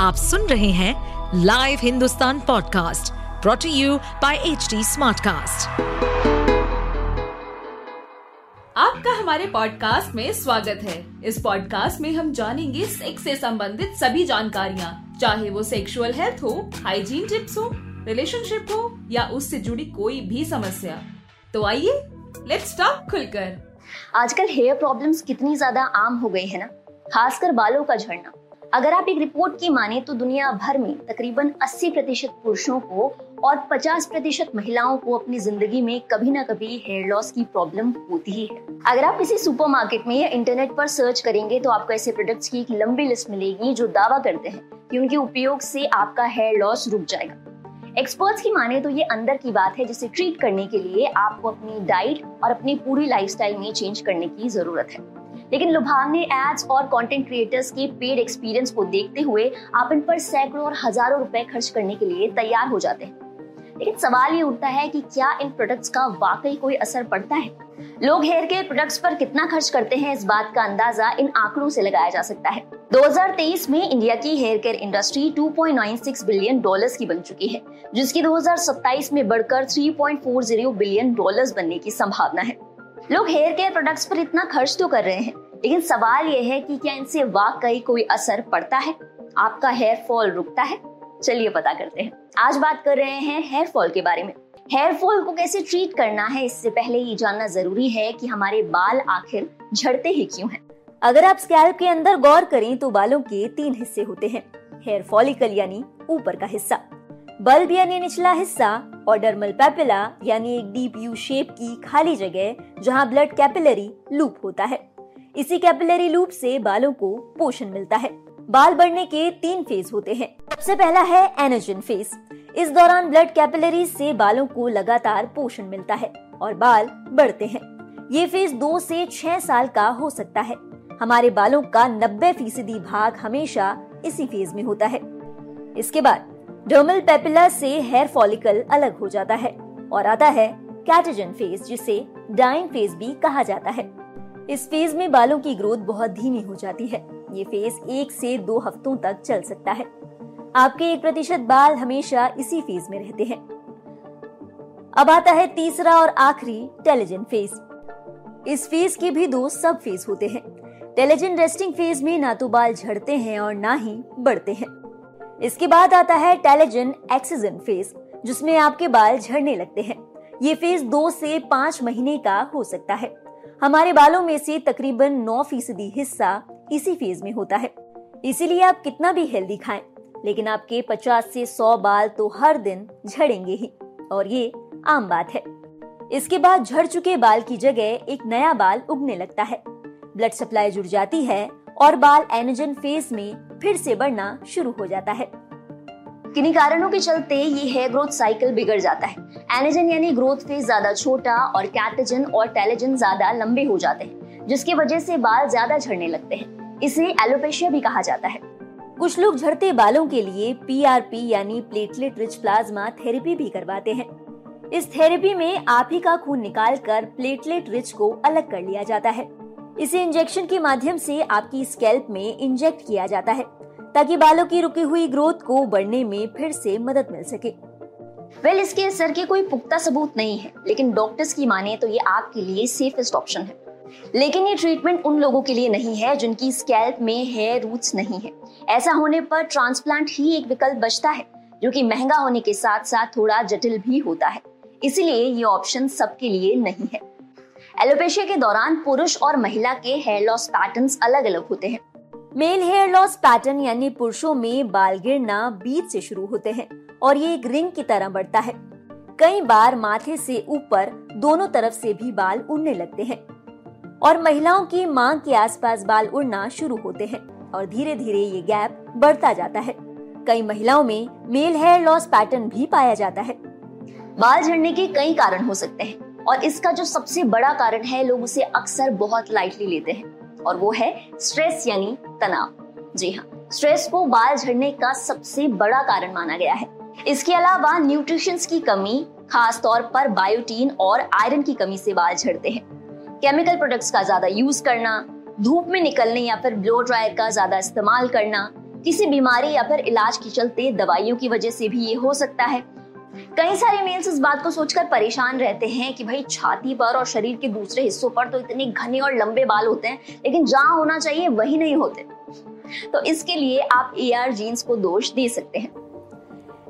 आप सुन रहे हैं live Hindustan podcast brought to you by H Smartcast. आपका हमारे पॉडकास्ट में स्वागत है। इस पॉडकास्ट में हम जानेंगे सेक्स से संबंधित सभी जानकारियाँ चाहे वो सेक्सुअल हेल्थ हो हाइजीन टिप्स हो रिलेशनशिप हो या उससे जुड़ी कोई भी समस्या। तो आइए लेट्स टॉक खुलकर। आजकल हेयर प्रॉब्लम्स कितनी ज़्यादा आम हो गई है ना? खासकर बालों का झड़ना। अगर आप एक रिपोर्ट की माने तो दुनिया भर में तकरीबन 80 प्रतिशत पुरुषों को और 50 प्रतिशत महिलाओं को अपनी ज़िंदगी में कभी ना कभी हेयर लॉस की प्रॉब्लम होती ही है। अगर आप किसी सुपरमार्केट में या इंटरनेट पर सर्च करेंगे तो आपको ऐसे प्रोडक्ट्स की एक लंबी लिस्ट मिलेगी जो दावा करते हैं कि उनके उपयोग से आपका हेयर लॉस रुक जाएगा। एक्सपर्ट्स की माने तो ये अंदर की बात है जिसे ट्रीट करने के लिए आपको अपनी डाइट और अपनी पूरी लाइफस्टाइल में चेंज करने की ज़रूरत है। लेकिन लुभावने एड्स और कंटेंट क्रिएटर्स के पेड एक्सपीरियंस को देखते हुए आप इन पर सैकड़ों और हज़ारों रुपए खर्च करने के लिए तैयार हो जाते हैं। लेकिन सवाल ये उठता है कि क्या इन प्रोडक्ट्स का वाकई कोई असर पड़ता है? लोग हेयर केयर प्रोडक्ट्स पर कितना खर्च करते हैं इस बात का अंदाज़ा इन आंकड़ों से लगाया जा सकता है। 2023 में इंडिया की hair care industry 2.96 billion dollars की बन चुकी है, जिसकी 2027 में बढ़कर 3.40 बिलियन डॉलर्स बनने की संभावना है। लोग हेयर केयर प्रोडक्ट्स पर इतना खर्च तो कर रहे हैं, लेकिन सवाल यह है कि क्या इनसे वाकई कोई असर पड़ता है? आपका हेयर फॉल रुकता है? चलिए पता करते हैं। आज बात कर रहे हैं हेयर फॉल के बारे में। हेयर फॉल को कैसे ट्रीट करना है, इससे पहले ये जानना ज़रूरी है कि हमारे बाल आखिर झड़ते ही क्यों हैं। अगर आप स्कैल्प के अंदर गौर करें तो बालों के तीन हिस्से होते हैं। हेयर फॉलिकल यानी ऊपर का हिस्सा। बल्ब यानी निचला हिस्सा और डर्मल पैपिला यानी एक डीप यू शेप की खाली जगह, जहाँ ब्लड कैपिलरी लूप होता है। इसी कैपिलरी लूप से बालों को पोषण मिलता है। बाल बढ़ने के तीन फ़ेज़ होते हैं। सबसे पहला है एनर्जन फ़ेज़ इस दौरान ब्लड कैपिलरी से बालों को लगातार पोषण मिलता है और बाल बढ़ते हैं। ये फ़ेज़ दो से छह साल का हो सकता है। हमारे बालों का नब्बे फ़ीसदी भाग हमेशा इसी फ़ेज़ में होता है। इसके बाद डर्मल पेपिला से हेयर फॉलिकल अलग हो जाता है और आता है कैटेजन फ़ेज़ जिसे डाइन फ़ेज़ भी कहा जाता है। इस फ़ेज़ में बालों की ग्रोथ बहुत धीमी हो जाती है। ये फ़ेज़ एक से दो हफ्तों तक चल सकता है। आपके एक प्रतिशत बाल हमेशा इसी फ़ेज़ में रहते हैं। अब आता है तीसरा और आखिरी टेलीजन फ़ेज़ इस फ़ेज़ के भी दो सब फ़ेज़ होते हैं। टेलीजन रेस्टिंग फ़ेज़ में ना तो बाल झड़ते हैं और ना ही बढ़ते हैं। इसके बाद आता है टेलीजन एक्सीजन फ़ेज़, जिसमें आपके बाल झड़ने लगते हैं। ये फ़ेज़ दो से पाँच महीने का हो सकता है। हमारे बालों में से तकरीबन नौ फ़ीसदी हिस्सा इसी फ़ेज़ में होता है। इसीलिए आप कितना भी हेल्दी खाएँ, लेकिन आपके 50 से 100 बाल तो हर दिन झड़ेंगे ही, और ये आम बात है। इसके बाद झड़ चुके बाल की जगह एक नया बाल उगने लगता है। ब्लड सप्लाई जुड़ जाती है और बाल एनर्जन फ़ेज़ में फिर से बढ़ना शुरू हो जाता है। किन्हीं कारणों के चलते ये हेयर ग्रोथ साइकिल बिगड़ जाता है। एनेजन यानी ग्रोथ फ़ेज़ ज़्यादा छोटा और कैटेजन और टेलेजन ज़्यादा लंबे हो जाते हैं, जिसकी वजह से बाल ज़्यादा झड़ने लगते हैं। इसे एलोपेशिया भी कहा जाता है। कुछ लोग झड़ते बालों के लिए पीआरपी यानी प्लेटलेट रिच प्लाज्मा थेरेपी भी करवाते हैं। इस थेरेपी में आप ही का खून निकालकर प्लेटलेट रिच को अलग कर लिया जाता है। इसे इंजेक्शन के माध्यम से आपकी स्कैल्प में इंजेक्ट किया जाता है ताकि बालों की रुकी हुई ग्रोथ को बढ़ने में फिर से मदद मिल सके। वेल well, इसके असर के कोई पुख्ता सबूत नहीं है लेकिन डॉक्टर्स की माने तो ये आपके लिए सेफेस्ट ऑप्शन है। लेकिन ये ट्रीटमेंट उन लोगों के लिए नहीं है जिनकी स्कैल्प में हेयर रूट्स नहीं है। ऐसा होने पर ट्रांसप्लांट ही एक विकल्प बचता है जो कि महँगा होने के साथ साथ थोड़ा जटिल भी होता है। इसलिए ये ऑप्शन सबके लिए नहीं है। एलोपेशिया के दौरान पुरुष और महिला के हेयर लॉस पैटर्न अलग अलग होते हैं। मेल हेयर लॉस पैटर्न यानी पुरुषों में बाल गिरना बीच से शुरू होते हैं और ये एक रिंग की तरह बढ़ता है। कई बार माथे से ऊपर दोनों तरफ़ से भी बाल उड़ने लगते हैं और महिलाओं की मांग के आसपास बाल उड़ना शुरू होते हैं और धीरे धीरे ये गैप बढ़ता जाता है। कई महिलाओं में मेल हेयर लॉस पैटर्न भी पाया जाता है। बाल झड़ने के कई कारण हो सकते हैं। और इसका जो सबसे बड़ा कारण है, लोग उसे अक्सर बहुत लाइटली लेते हैं और वो है स्ट्रेस यानी तनाव। जी हाँ स्ट्रेस को बाल झड़ने का सबसे बड़ा कारण माना गया है। इसके अलावा न्यूट्रिशन की कमी खास तौर पर बायोटीन और आयरन की कमी से बाल झड़ते हैं। केमिकल प्रोडक्ट्स का ज़्यादा यूज़ करना, धूप में निकलने या फिर ब्लो ड्रायर का ज़्यादा इस्तेमाल करना, किसी बीमारी या फिर इलाज के चलते दवाइयों की वजह से भी ये हो सकता है। कई सारे मेल्स इस बात को सोचकर परेशान रहते हैं कि भाई, छाती पर और शरीर के दूसरे हिस्सों पर तो इतने घने और लंबे बाल होते हैं, लेकिन जहाँ होना चाहिए वही नहीं होते। तो इसके लिए आप ए आर जीन्स को दोष दे सकते हैं।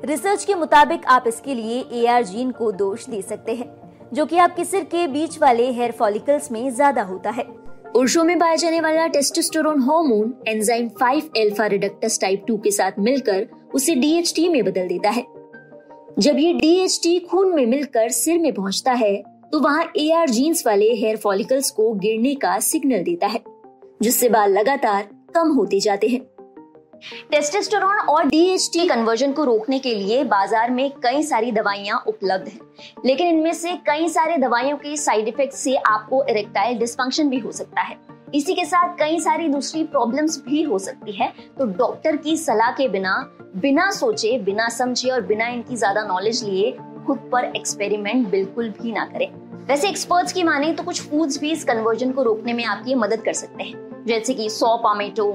रिसर्च के मुताबिक आप इसके लिए ए आर जीन को दोष दे सकते हैं, जो कि आपके सिर के बीच वाले हेयर फॉलिकल्स में ज़्यादा होता है। पुरुषों में पाया जाने वाला testosterone hormone enzyme 5 alpha reductase type 2 के साथ मिलकर उसे डीएचटी में बदल देता है। जब ये डीएचटी खून में मिलकर सिर में पहुँचता है तो वहाँ ए आर जीन्स वाले हेयर फॉलिकल्स को गिरने का सिग्नल देता है, जिससे बाल लगातार कम होते जाते हैं। टेस्टोस्टेरोन और डीएचटी कन्वर्जन को रोकने के लिए बाज़ार में कई सारी दवाइयाँ उपलब्ध हैं, लेकिन इनमें से कई सारे दवाइयों के साइड इफ़ेक्ट से आपको इरेक्टाइल डिस्फंक्शन भी हो सकता है। इसी के साथ कई सारी दूसरी प्रॉब्लम्स भी हो सकती है। तो डॉक्टर की सलाह के बिना बिना सोचे, बिना समझे और बिना इनकी ज़्यादा नॉलेज लिए, खुद पर एक्सपेरिमेंट बिल्कुल भी ना करें। वैसे एक्सपर्ट्स की माने तो कुछ फूड्स भी इस कन्वर्जन को रोकने में आपकी मदद कर सकते हैं। जैसे कि सौ टोमेटो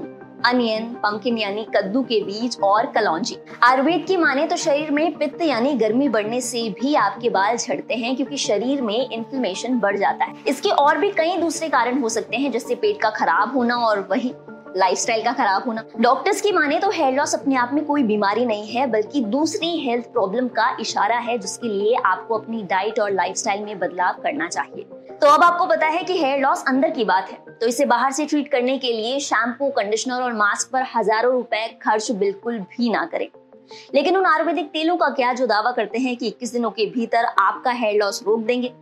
अनियन पंकिन यानी कद्दू के बीज और कलौंजी। आयुर्वेद की माने तो शरीर में पित्त यानी गर्मी बढ़ने से भी आपके बाल झड़ते हैं, क्योंकि शरीर में इन्फ्लेमेशन बढ़ जाता है। इसके और भी कई दूसरे कारण हो सकते हैं जैसे पेट का खराब होना और वही लाइफस्टाइल का खराब होना। डॉक्टर्स की माने तो हेयर लॉस अपने आप में कोई बीमारी नहीं है, बल्कि दूसरी हेल्थ प्रॉब्लम का इशारा है, जिसके लिए आपको अपनी डाइट और लाइफस्टाइल में बदलाव करना चाहिए। तो अब आपको पता है कि हेयर लॉस अंदर की बात है। तो इसे बाहर से ट्रीट करने के लिए शैम्पू कंडीशनर और मास्क पर हज़ारों रुपए खर्च बिल्कुल भी ना करें। लेकिन उन आयुर्वेदिक तेलों का क्या जो दावा करते हैं कि 21 दिनों के भीतर आपका हेयर लॉस रोक देंगे?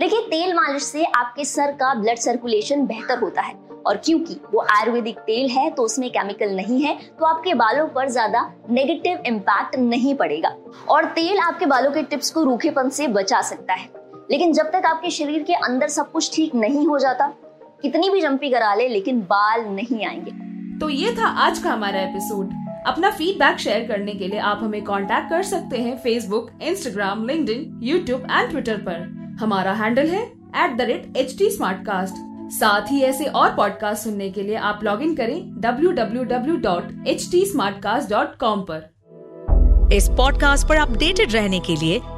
देखिए, तेल मालिश से आपके सर का ब्लड सर्कुलेशन बेहतर होता है। और क्योंकि वो आयुर्वेदिक तेल है तो उसमें केमिकल नहीं है तो आपके बालों पर ज़्यादा नेगेटिव इम्पैक्ट नहीं पड़ेगा। और तेल आपके बालों के टिप्स को रूखेपन से बचा सकता है। लेकिन जब तक आपके शरीर के अंदर सब कुछ ठीक नहीं हो जाता कितनी भी जंपी करा ले लेकिन बाल नहीं आएँगे। तो ये था आज का हमारा एपिसोड अपना फीडबैक शेयर करने के लिए आप हमें कांटेक्ट कर सकते हैं Facebook Instagram link YouTube and Twitter पर। हमारा हैंडल है at the rate H T smart cast साथ ही ऐसे और पॉडकास्ट सुनने के लिए आप लॉग इन करें www.htsmartcast.com पर। इस पॉडकास्ट पर अपडेटेड रहने के लिए